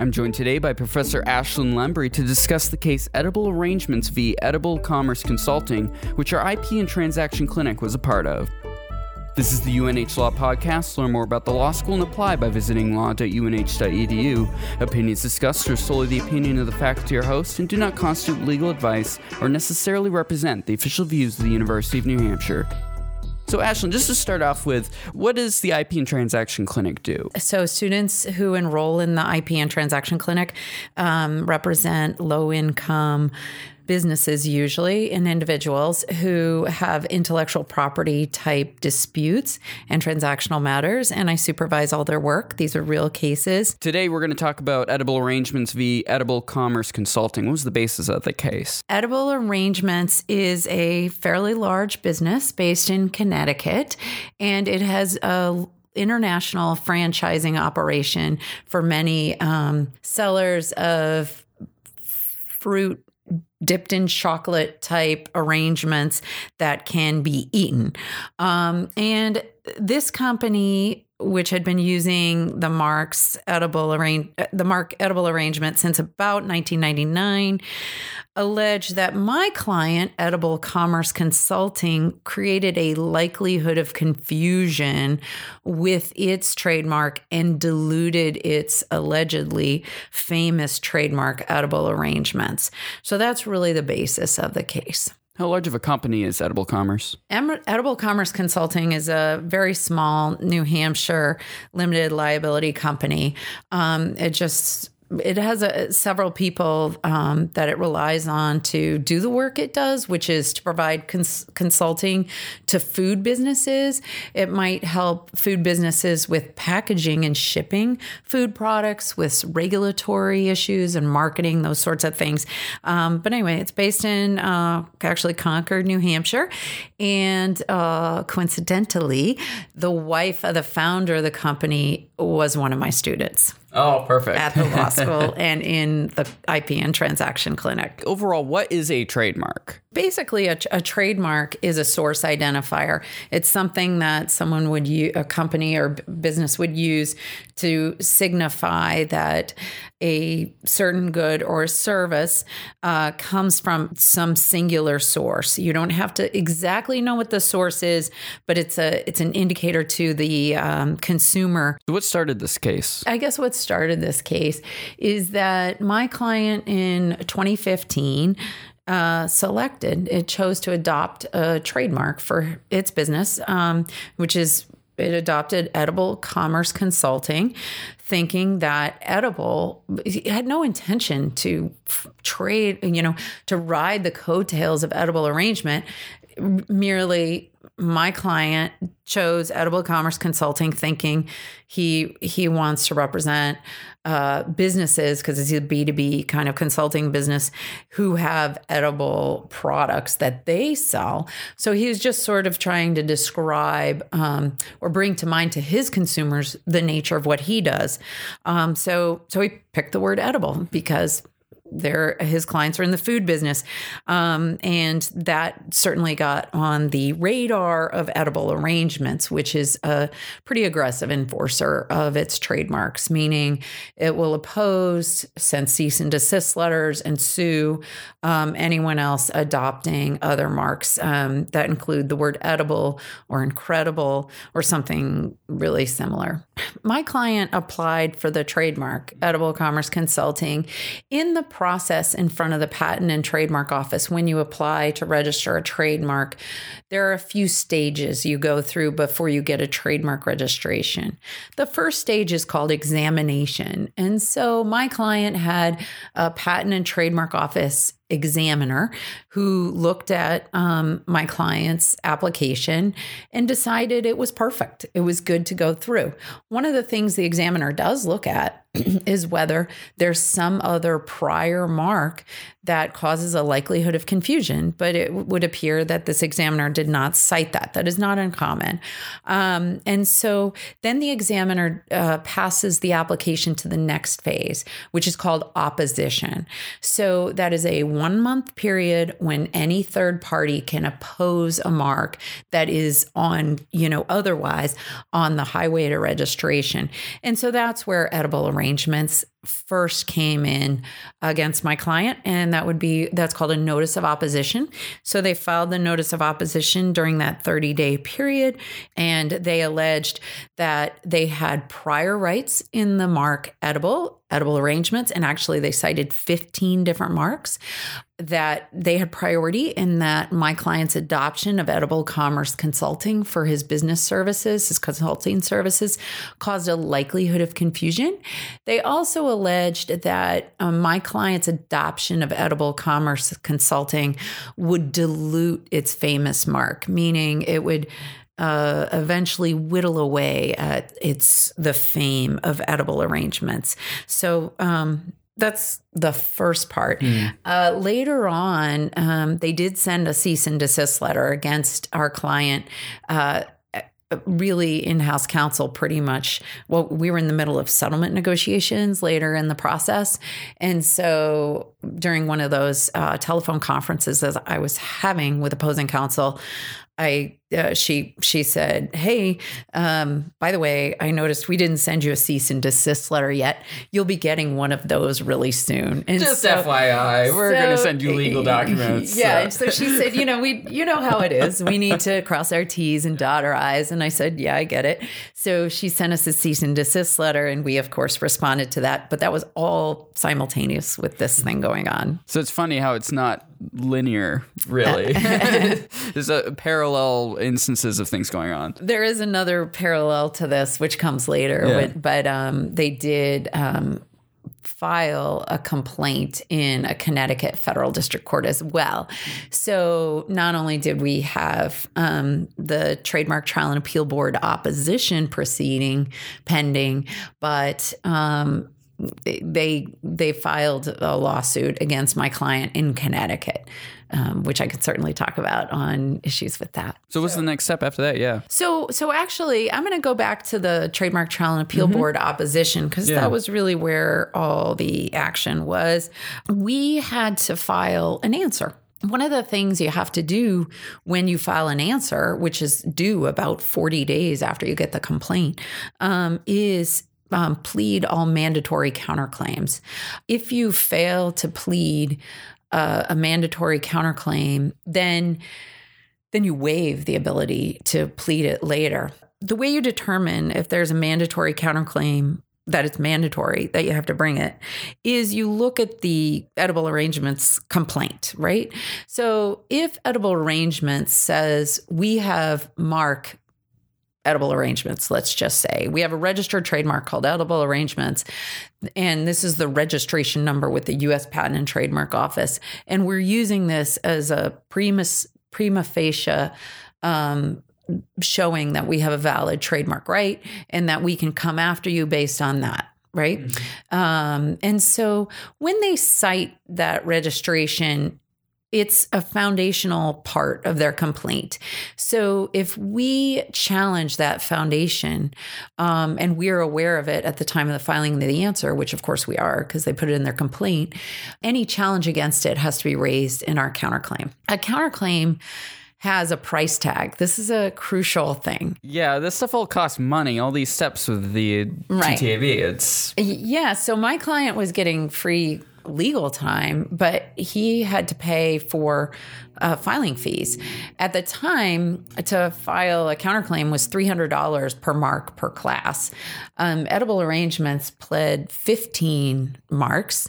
I'm joined today by Professor Ashlyn Lembree to discuss the case Edible Arrangements v. Edible Commerce Consulting, which our IP and Transaction Clinic was a part of. This is the UNH Law Podcast. Learn more about the law school and apply by visiting law.unh.edu. Opinions discussed are solely the opinion of the faculty or host and do not constitute legal advice or necessarily represent the official views of the University of New Hampshire. So, Ashlyn, just to start off with, what does the IP and Transaction Clinic do? So, students who enroll in the IP and Transaction Clinic um, represent low income businesses, usually, and individuals who have intellectual property type disputes and transactional matters. And I supervise all their work. These are real cases. Today, we're going to talk about Edible Arrangements v. Edible Commerce Consulting. What was the basis of the case? Edible Arrangements is a fairly large business based in Connecticut, and it has a international franchising operation for many um, sellers of fruit dipped in chocolate type arrangements that can be eaten. Um, and this company which had been using the marks edible arrange uh, the mark edible arrangement since about 1999 alleged that my client edible commerce consulting created a likelihood of confusion with its trademark and diluted its allegedly famous trademark edible arrangements. So that's really the basis of the case how large of a company is Edible Commerce? Edible Commerce Consulting is a very small New Hampshire limited liability company. Um, it just it has a, several people um, that it relies on to do the work it does, which is to provide cons- consulting to food businesses. It might help food businesses with packaging and shipping food products, with regulatory issues and marketing, those sorts of things. Um, but anyway, it's based in uh, actually Concord, New Hampshire. And uh, coincidentally, the wife of the founder of the company was one of my students. Oh, perfect. At the law school and in the IP and transaction clinic. Overall, what is a trademark? Basically, a, a, trademark is a source identifier. It's something that someone would use, a company or business would use to signify that a certain good or service uh, comes from some singular source. You don't have to exactly know what the source is, but it's a it's an indicator to the um, consumer. What started this case? I guess what started this case is that my client in 2015 uh, selected, it chose to adopt a trademark for its business, um, which is it adopted Edible Commerce Consulting, thinking that Edible had no intention to trade, you know, to ride the coattails of Edible Arrangement. Merely, my client chose Edible Commerce Consulting, thinking he he wants to represent uh, businesses because it's a B two B kind of consulting business who have edible products that they sell. So he was just sort of trying to describe um, or bring to mind to his consumers the nature of what he does. Um, so so he picked the word edible because they're his clients are in the food business. Um, and that certainly got on the radar of edible arrangements which is a pretty aggressive enforcer of its trademarks meaning it will oppose send cease and desist letters and sue um, anyone else adopting other marks um, that include the word edible or incredible or something really similar. My client applied for the trademark edible commerce consulting in the process in front of the Patent and Trademark Office when you apply to register a trademark. There are a few stages you go through before you get a trademark registration. The first stage is called examination. And so my client had a Patent and Trademark Office examiner who looked at um, my client's application and decided it was perfect. It was good to go through. One of the things the examiner does look at is whether there's some other prior mark that causes a likelihood of confusion, but it would appear that this examiner did not cite that. That is not uncommon. Um, and so then the examiner uh, passes the application to the next phase, which is called opposition. So that is a one month period when any third party can oppose a mark that is on, you know, otherwise on the highway to registration. And so that's where edible arrangements first came in against my client and that would be that's called a notice of opposition. So they filed the notice of opposition during that 30 day period and they alleged that they had prior rights in the mark edible edible arrangements and actually they cited 15 different marks that they had priority in that my client's adoption of edible commerce consulting for his business services, his consulting services, caused a likelihood of confusion. They also alleged that um, my client's adoption of edible commerce consulting would dilute its famous mark, meaning it would. Uh, eventually whittle away at its the fame of edible arrangements. So um, that's the first part. Mm. Uh, later on, um, they did send a cease and desist letter against our client. Uh, really in-house counsel pretty much well we were in the middle of settlement negotiations later in the process and so during one of those uh, telephone conferences that i was having with opposing counsel I uh, she she said, "Hey, um, by the way, I noticed we didn't send you a cease and desist letter yet. You'll be getting one of those really soon." And just so, FYI, we're so, going to send you legal documents. Yeah. So. so she said, "You know, we you know how it is. We need to cross our T's and dot our I's." And I said, "Yeah, I get it." So she sent us a cease and desist letter, and we of course responded to that. But that was all simultaneous with this thing going on. So it's funny how it's not linear, really. There's a parallel instances of things going on. There is another parallel to this, which comes later, yeah. but, but um, they did um, file a complaint in a Connecticut federal district court as well. So not only did we have um, the Trademark Trial and Appeal Board opposition proceeding pending, but um, they they filed a lawsuit against my client in Connecticut. Um, which I could certainly talk about on issues with that. So, what's the next step after that? Yeah. So, so actually, I'm going to go back to the Trademark Trial and Appeal mm-hmm. Board opposition because yeah. that was really where all the action was. We had to file an answer. One of the things you have to do when you file an answer, which is due about 40 days after you get the complaint, um, is um, plead all mandatory counterclaims. If you fail to plead uh, a mandatory counterclaim, then then you waive the ability to plead it later. The way you determine if there's a mandatory counterclaim that it's mandatory that you have to bring it is you look at the edible arrangements complaint, right? So if edible arrangements says we have mark edible arrangements, let's just say. We have a registered trademark called edible arrangements, and this is the registration number with the US Patent and Trademark Office. And we're using this as a prima, prima facie um, showing that we have a valid trademark right and that we can come after you based on that right? Mm-hmm. Um, and so when they cite that registration it's a foundational part of their complaint. So if we challenge that foundation um, and we're aware of it at the time of the filing of the answer, which of course we are because they put it in their complaint, any challenge against it has to be raised in our counterclaim. A counterclaim has a price tag. This is a crucial thing. Yeah, this stuff all costs money. All these steps with the right. TTAB, it's yeah. So my client was getting free legal time, but he had to pay for uh, filing fees. At the time, to file a counterclaim was $300 per mark per class. Um, Edible Arrangements pled 15 marks,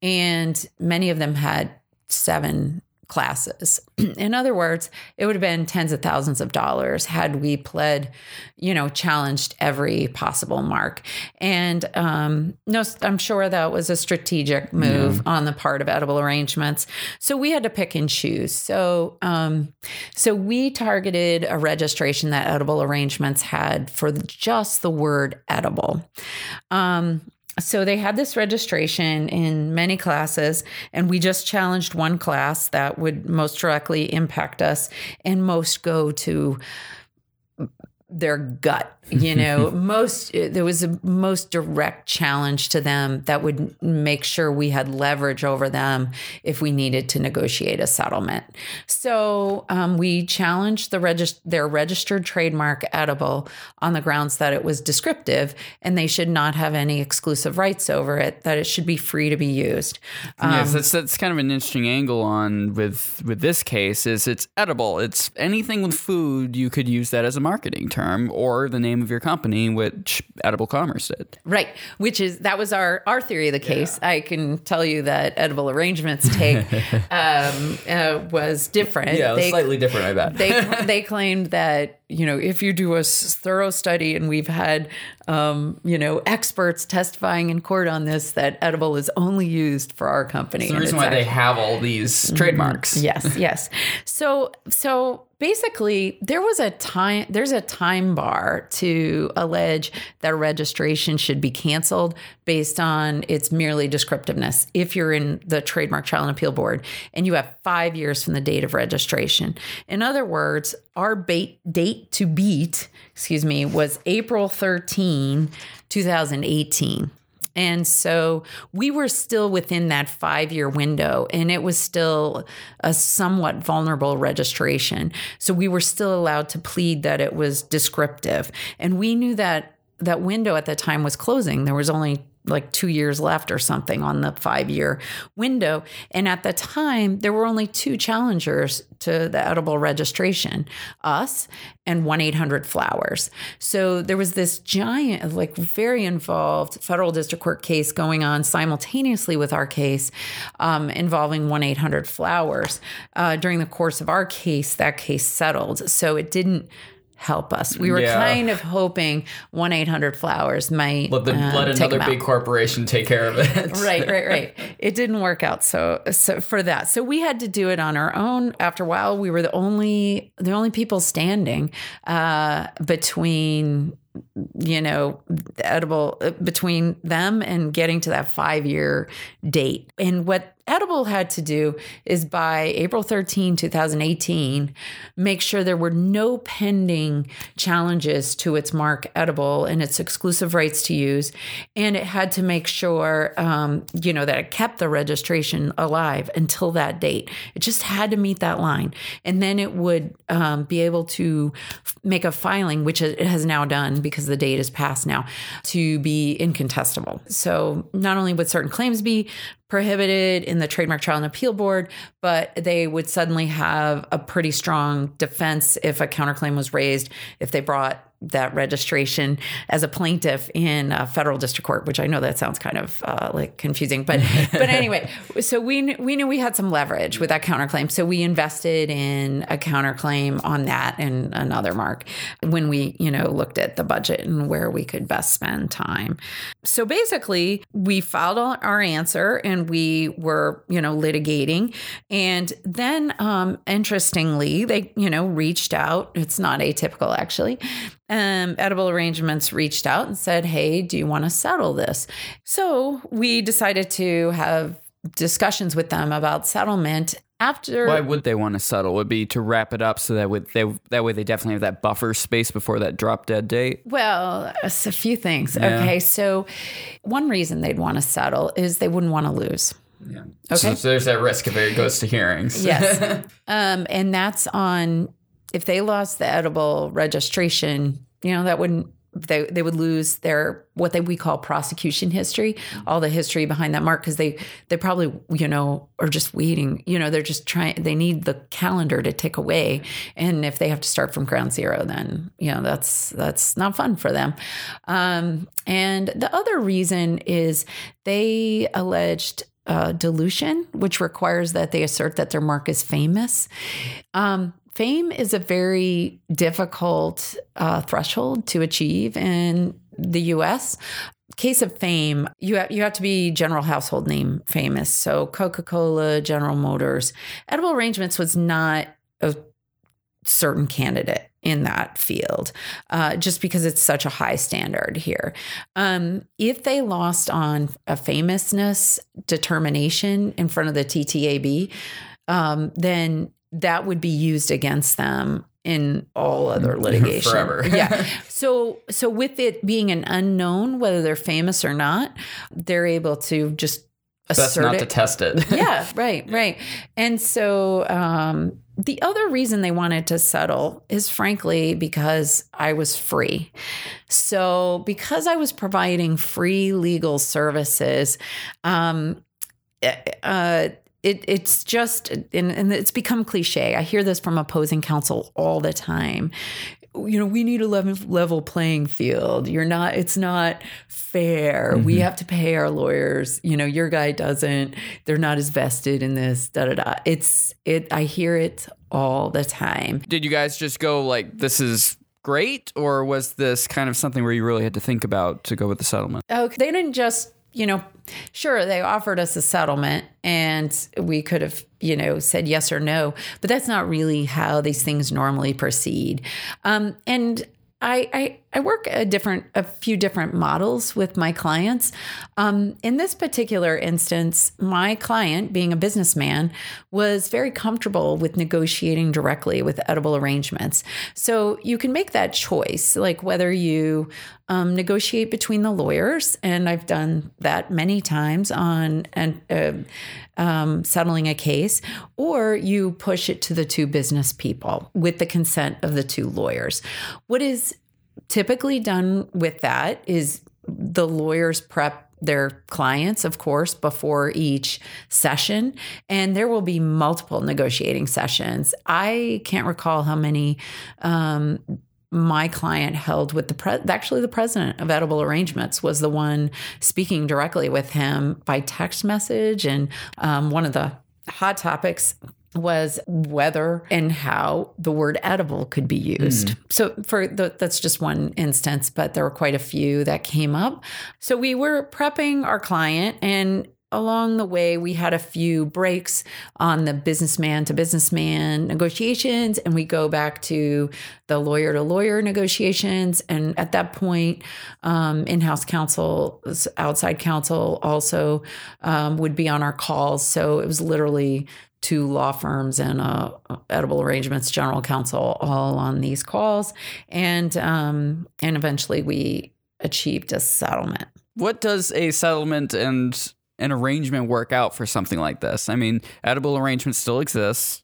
and many of them had seven classes. In other words, it would have been tens of thousands of dollars had we pled, you know, challenged every possible mark. And um, no, I'm sure that was a strategic move yeah. on the part of Edible Arrangements. So we had to pick and choose. So, um, so we targeted a registration that Edible Arrangements had for just the word edible. Um, so they had this registration in many classes and we just challenged one class that would most directly impact us and most go to their gut. You know, most there was a most direct challenge to them that would make sure we had leverage over them if we needed to negotiate a settlement. So um, we challenged the regist- their registered trademark edible on the grounds that it was descriptive and they should not have any exclusive rights over it. That it should be free to be used. Um, yes, that's that's kind of an interesting angle on with with this case. Is it's edible. It's anything with food. You could use that as a marketing term or the name of your company, which Edible Commerce did. Right, which is that was our our theory of the case. Yeah. I can tell you that Edible Arrangements take um, uh, was different. Yeah, they, slightly different. I bet they they claimed that you know if you do a thorough study, and we've had um, you know experts testifying in court on this, that Edible is only used for our company. It's the reason why actually, they have all these trademarks. Yes, yes. So so basically there was a time there's a time bar to allege that registration should be canceled based on its merely descriptiveness. If you're in the trademark trial and appeal board and you have five years from the date of registration. In other words our bait, date to beat excuse me was april 13 2018 and so we were still within that five year window, and it was still a somewhat vulnerable registration. So we were still allowed to plead that it was descriptive. And we knew that that window at the time was closing. There was only like two years left or something on the five year window. And at the time, there were only two challengers to the edible registration us and 1 800 Flowers. So there was this giant, like very involved federal district court case going on simultaneously with our case um, involving 1 800 Flowers. Uh, during the course of our case, that case settled. So it didn't help us. We were yeah. kind of hoping 1 800 Flowers might let, the, um, let another big corporation take care of it. right, right, right. It didn't work out so so for that. So we had to do it on our own. After a while, we were the only the only people standing uh, between you know, edible uh, between them and getting to that five year date. And what Edible had to do is by April 13, 2018, make sure there were no pending challenges to its mark Edible and its exclusive rights to use. And it had to make sure, um, you know, that it kept the registration alive until that date. It just had to meet that line. And then it would um, be able to make a filing, which it has now done because the date is passed now, to be incontestable. So not only would certain claims be prohibited in the Trademark Trial and Appeal Board, but they would suddenly have a pretty strong defense if a counterclaim was raised, if they brought that registration as a plaintiff in a federal district court, which I know that sounds kind of uh, like confusing, but but anyway, so we we knew we had some leverage with that counterclaim, so we invested in a counterclaim on that and another mark when we you know looked at the budget and where we could best spend time. So basically, we filed our answer and we were you know litigating, and then um, interestingly, they you know reached out. It's not atypical actually um, Edible Arrangements reached out and said, Hey, do you want to settle this? So we decided to have discussions with them about settlement after why would they want to settle? Would be to wrap it up so that would they that way they definitely have that buffer space before that drop dead date? Well a few things. Yeah. okay so one reason they'd want to settle is they wouldn't want to lose. Yeah. Okay. so, so there's that risk if it goes to hearings. Yes. Um, and that's on if they lost the edible registration, you know, that wouldn't they they would lose their what they we call prosecution history, all the history behind that mark because they they probably you know are just waiting. You know, they're just trying. They need the calendar to tick away, and if they have to start from ground zero, then you know that's that's not fun for them. Um, and the other reason is they alleged uh, dilution, which requires that they assert that their mark is famous. Um, fame is a very difficult uh, threshold to achieve in the US. Case of fame, you have, you have to be general household name famous. So Coca Cola, General Motors. Edible Arrangements was not a certain candidate in that field, uh, just because it's such a high standard here. Um, if they lost on a famousness determination in front of the TTAB, um, then that would be used against them in all other litigation Forever. yeah so so with it being an unknown whether they're famous or not they're able to just Best assert not it to test it. yeah, right, right. And so um, the other reason they wanted to settle is frankly because I was free. So because I was providing free legal services, um, uh, it, it's just and, and it's become cliche. I hear this from opposing counsel all the time you know, we need a level, level playing field. You're not, it's not fair. Mm-hmm. We have to pay our lawyers. You know, your guy doesn't, they're not as vested in this, da da da. It's, it, I hear it all the time. Did you guys just go like, this is great? Or was this kind of something where you really had to think about to go with the settlement? Oh, they didn't just you know, sure, they offered us a settlement and we could have, you know, said yes or no, but that's not really how these things normally proceed. Um, and I, I, I work a different a few different models with my clients. Um, in this particular instance, my client, being a businessman, was very comfortable with negotiating directly with edible arrangements. So you can make that choice, like whether you um, negotiate between the lawyers, and I've done that many times on and. Uh, um, settling a case, or you push it to the two business people with the consent of the two lawyers. What is typically done with that is the lawyers prep their clients, of course, before each session. And there will be multiple negotiating sessions. I can't recall how many. Um, my client held with the pre- actually the president of edible arrangements was the one speaking directly with him by text message and um, one of the hot topics was whether and how the word edible could be used. Mm. So for the, that's just one instance, but there were quite a few that came up. So we were prepping our client and along the way we had a few breaks on the businessman to businessman negotiations and we go back to the lawyer to lawyer negotiations and at that point um, in-house counsel outside counsel also um, would be on our calls so it was literally two law firms and uh, edible arrangements general counsel all on these calls. And um, and eventually we achieved a settlement. What does a settlement and an arrangement work out for something like this? I mean edible arrangements still exists.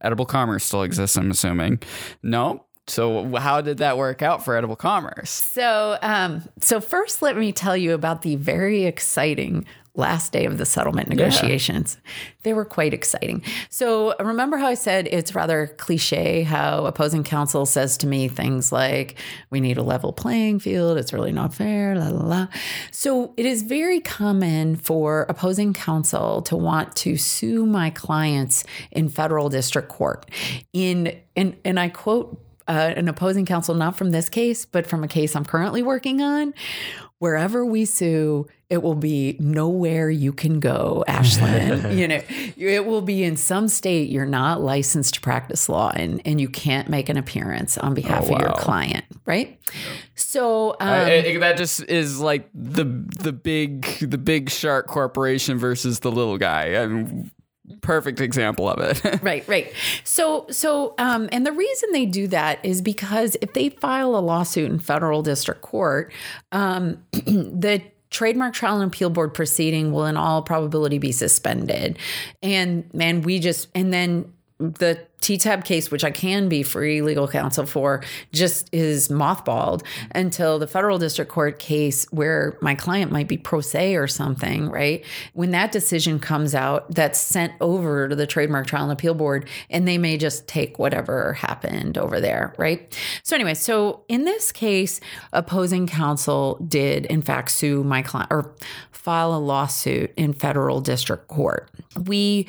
Edible commerce still exists i'm assuming. No? So how did that work out for edible commerce? So um, so first let me tell you about the very exciting last day of the settlement negotiations. Yeah. They were quite exciting. So, remember how I said it's rather cliche how opposing counsel says to me things like, we need a level playing field, it's really not fair, la la la. So, it is very common for opposing counsel to want to sue my clients in federal district court. In and and I quote uh, an opposing counsel, not from this case, but from a case I'm currently working on, wherever we sue, it will be nowhere you can go, Ashlyn. you know, it will be in some state you're not licensed to practice law and, and you can't make an appearance on behalf oh, wow. of your client, right? So um, I, I, that just is like the the big the big shark corporation versus the little guy. I mean, perfect example of it. right, right. So, so, um, and the reason they do that is because if they file a lawsuit in federal district court, um, the trademark trial and appeal board proceeding will in all probability be suspended and and we just and then the TTAB case, which I can be free legal counsel for, just is mothballed until the federal district court case where my client might be pro se or something, right? When that decision comes out, that's sent over to the Trademark Trial and Appeal Board, and they may just take whatever happened over there, right? So, anyway, so in this case, opposing counsel did, in fact, sue my client or file a lawsuit in federal district court. We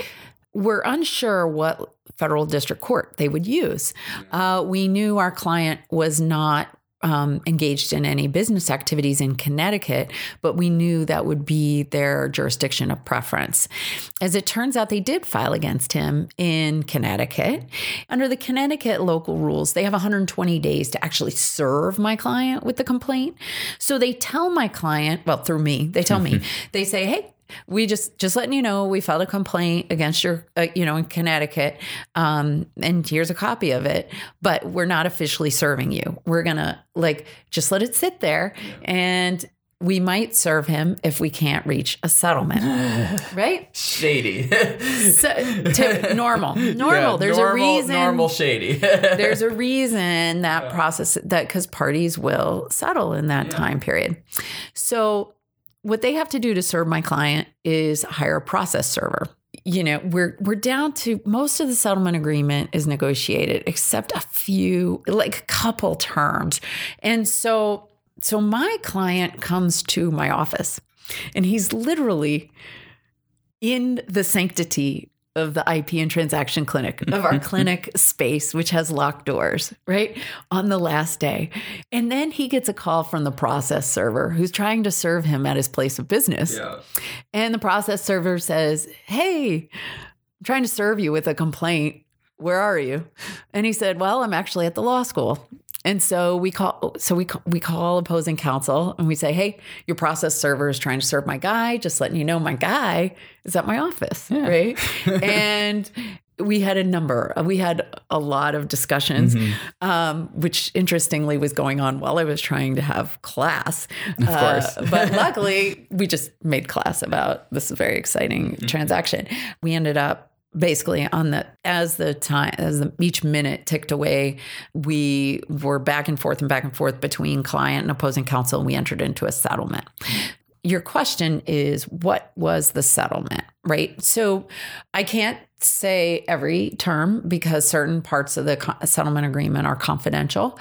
were unsure what federal district court they would use. Uh, we knew our client was not um, engaged in any business activities in Connecticut, but we knew that would be their jurisdiction of preference. As it turns out, they did file against him in Connecticut. Under the Connecticut local rules, they have 120 days to actually serve my client with the complaint. So they tell my client, well, through me, they tell me, they say, hey, we just just letting you know we filed a complaint against your uh, you know in Connecticut um and here's a copy of it but we're not officially serving you we're gonna like just let it sit there and we might serve him if we can't reach a settlement right Shady. so, to, normal normal Yeah, there's normal, a reason Normal shady. there's a reason that process that because parties will settle in that time period. So what they have to do to serve my client is hire a process server. You know, we're we're down to most of the settlement agreement is negotiated except a few like a couple terms. And so so my client comes to my office and he's literally in the sanctity of the IP and transaction clinic, of our mm-hmm. clinic space, which has locked doors, right? On the last day. And then he gets a call from the process server who's trying to serve him at his place of business. yeah. And the process server says, Hey, I'm trying to serve you with a complaint. Where are you? And he said, Well, I'm actually at the law school. And so we call, so we we call opposing counsel and we say, "Hey, your process server is trying to serve my guy. Just letting you know, my guy is at my office, right?" and we had a number. We had a lot of discussions, mm-hmm. um, which interestingly was going on while I was trying to have class. Of uh, course. but luckily, we just made class about this very exciting mm-hmm. transaction. We ended up basically on the as the time as the, each minute ticked away we were back and forth and back and forth between client and opposing counsel and we entered into a settlement. Your question is what was the settlement right? So i can't say every term because certain parts of the settlement agreement are confidential.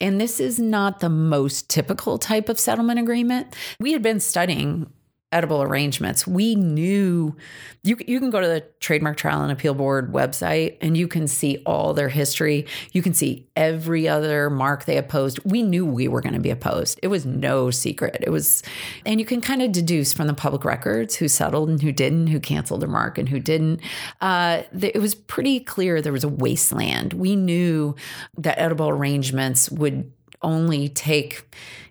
And this is not the most typical type of settlement agreement. We had been studying edible arrangements. We knew you you can go to the Trademark Trial and Appeal Board website and you can see all their history. You can see every other mark they opposed. We knew we were going to be opposed. It was no secret. It was and you can kind of deduce from the public records who settled and who didn't, who canceled their mark and who didn't. Uh, it was pretty clear there was a wasteland. We knew that edible arrangements would only take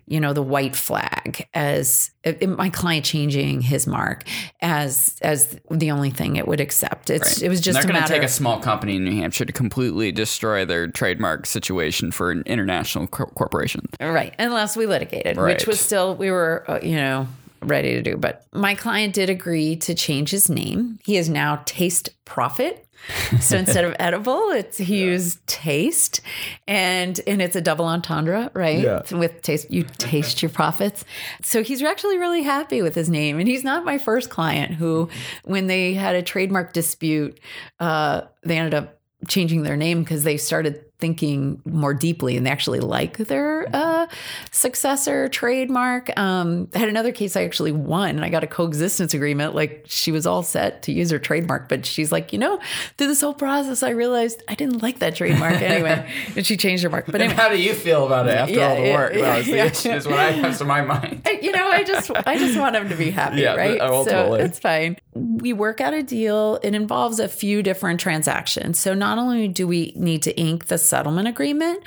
you know the white flag as my client changing his mark as as the only thing it would accept. It's it was just They're going to take a small company in New Hampshire to completely destroy their trademark situation for an international co- corporation. right unless we litigated Right. which was still we were uh, you know ready to do. But my client did agree to change his name. He is now taste profit so instead of edible it's he used taste and and it's a double entendre right? Yeah. with taste you taste your profits. So he's actually really happy with his name. And he's not my first client who when they had a trademark dispute uh, they ended up changing their name because they started thinking more deeply and they actually like their uh, successor trademark. Um, I had another case I actually won and I got a coexistence agreement. Like she was all set to use her trademark, but she's like, you know, through this whole process, I realized I didn't like that trademark anyway. and she changed her mark. But anyway. How do you feel about it after Yeah, all the yeah, work? yeah, that was yeah. what I have to my mind. You know, I just I just want them to be happy, Yeah, right? oh, so it's fine. We work out a deal. It involves a few different transactions. So not only do we need to ink the settlement agreement,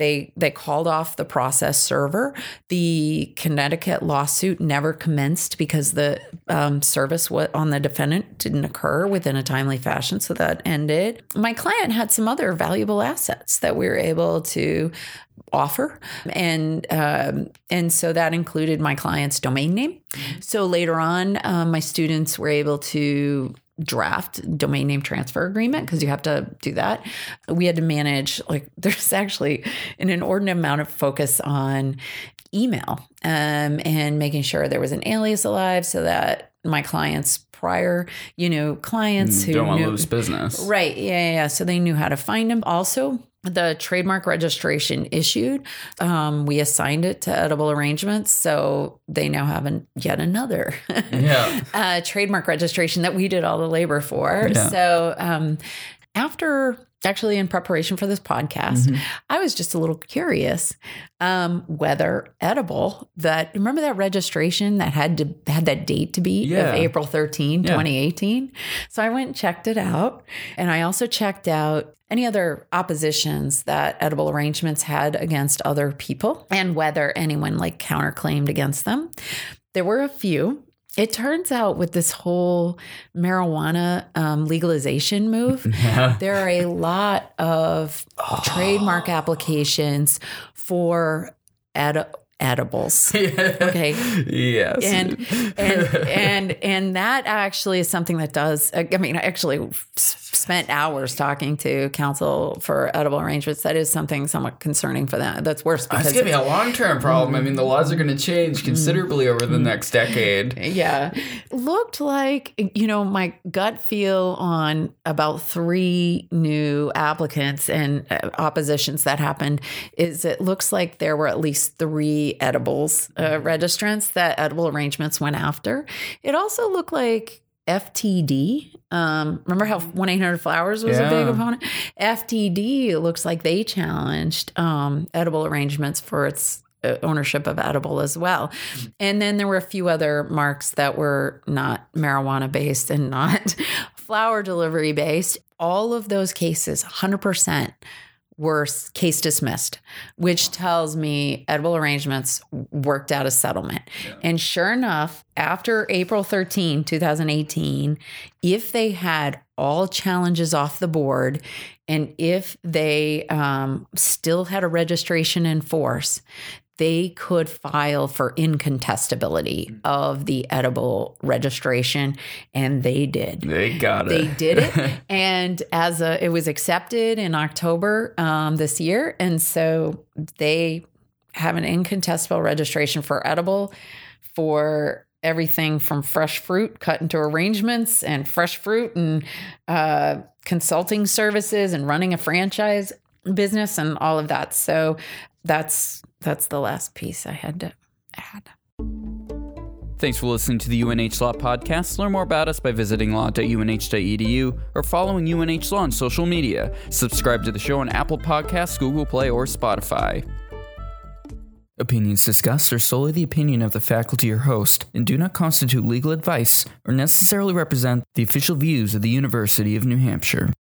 they they called off the process server. The Connecticut lawsuit never commenced because the um, service on the defendant didn't occur within a timely fashion, so that ended. My client had some other valuable assets that we were able to offer and um, and so that included my client's domain name so later on um, my students were able to draft domain name transfer agreement because you have to do that we had to manage like there's actually an inordinate amount of focus on email um, and making sure there was an alias alive so that my clients prior you know clients who Don't want to knew, lose business. Right. Yeah, yeah. yeah. So they knew how to find him. Also, the trademark registration issued, um, we assigned it to Edible Arrangements. So they now have an, yet another Yeah. uh, trademark registration that we did all the labor for. Yeah. So um, after actually in preparation for this podcast, Mm-hmm. I was just a little curious um, whether edible that remember that registration that had to had that date to be Yeah. of April 13, Yeah. 2018. So I went and checked it out. And I also checked out any other oppositions that edible arrangements had against other people and whether anyone like counterclaimed against them. There were a few. It turns out with this whole marijuana um, legalization move, there are a lot of trademark applications for edibles. Okay. Yes. And and and and that actually is something that does. I mean, I actually spent hours talking to counsel for edible arrangements. That is something somewhat concerning for them. That's worse Because it's gonna be a long term problem. I mean, the laws are gonna change considerably over the next decade. yeah looked like you know my gut feel on about three new applicants and uh, oppositions that happened is it looks like there were at least three edibles uh, registrants that edible arrangements went after it also looked like FTD. Um, remember how 1 800 Flowers was a big opponent? FTD, it looks like they challenged um, edible arrangements for its uh, ownership of edible as well. And then there were a few other marks that were not marijuana based and not flower delivery based. All of those cases, 100%, were case dismissed, which tells me edible arrangements worked out a settlement. And sure enough, after April 13, 2018, if they had all challenges off the board and if they um, still had a registration in force, they could file for incontestability of the edible registration, and they did. They got it. They did it, and as a, it was accepted in October um, this year, and so they have an incontestable registration for edible for everything from fresh fruit cut into arrangements and fresh fruit and uh, consulting services and running a franchise business and all of that. So that's that's the last piece I had to add. Thanks for listening to the UNH Law Podcast. Learn more about us by visiting law.unh.edu or following UNH Law on social media. Subscribe to the show on Apple Podcasts, Google Play, or Spotify. Opinions discussed are solely the opinion of the faculty or host and do not constitute legal advice or necessarily represent the official views of the University of New Hampshire.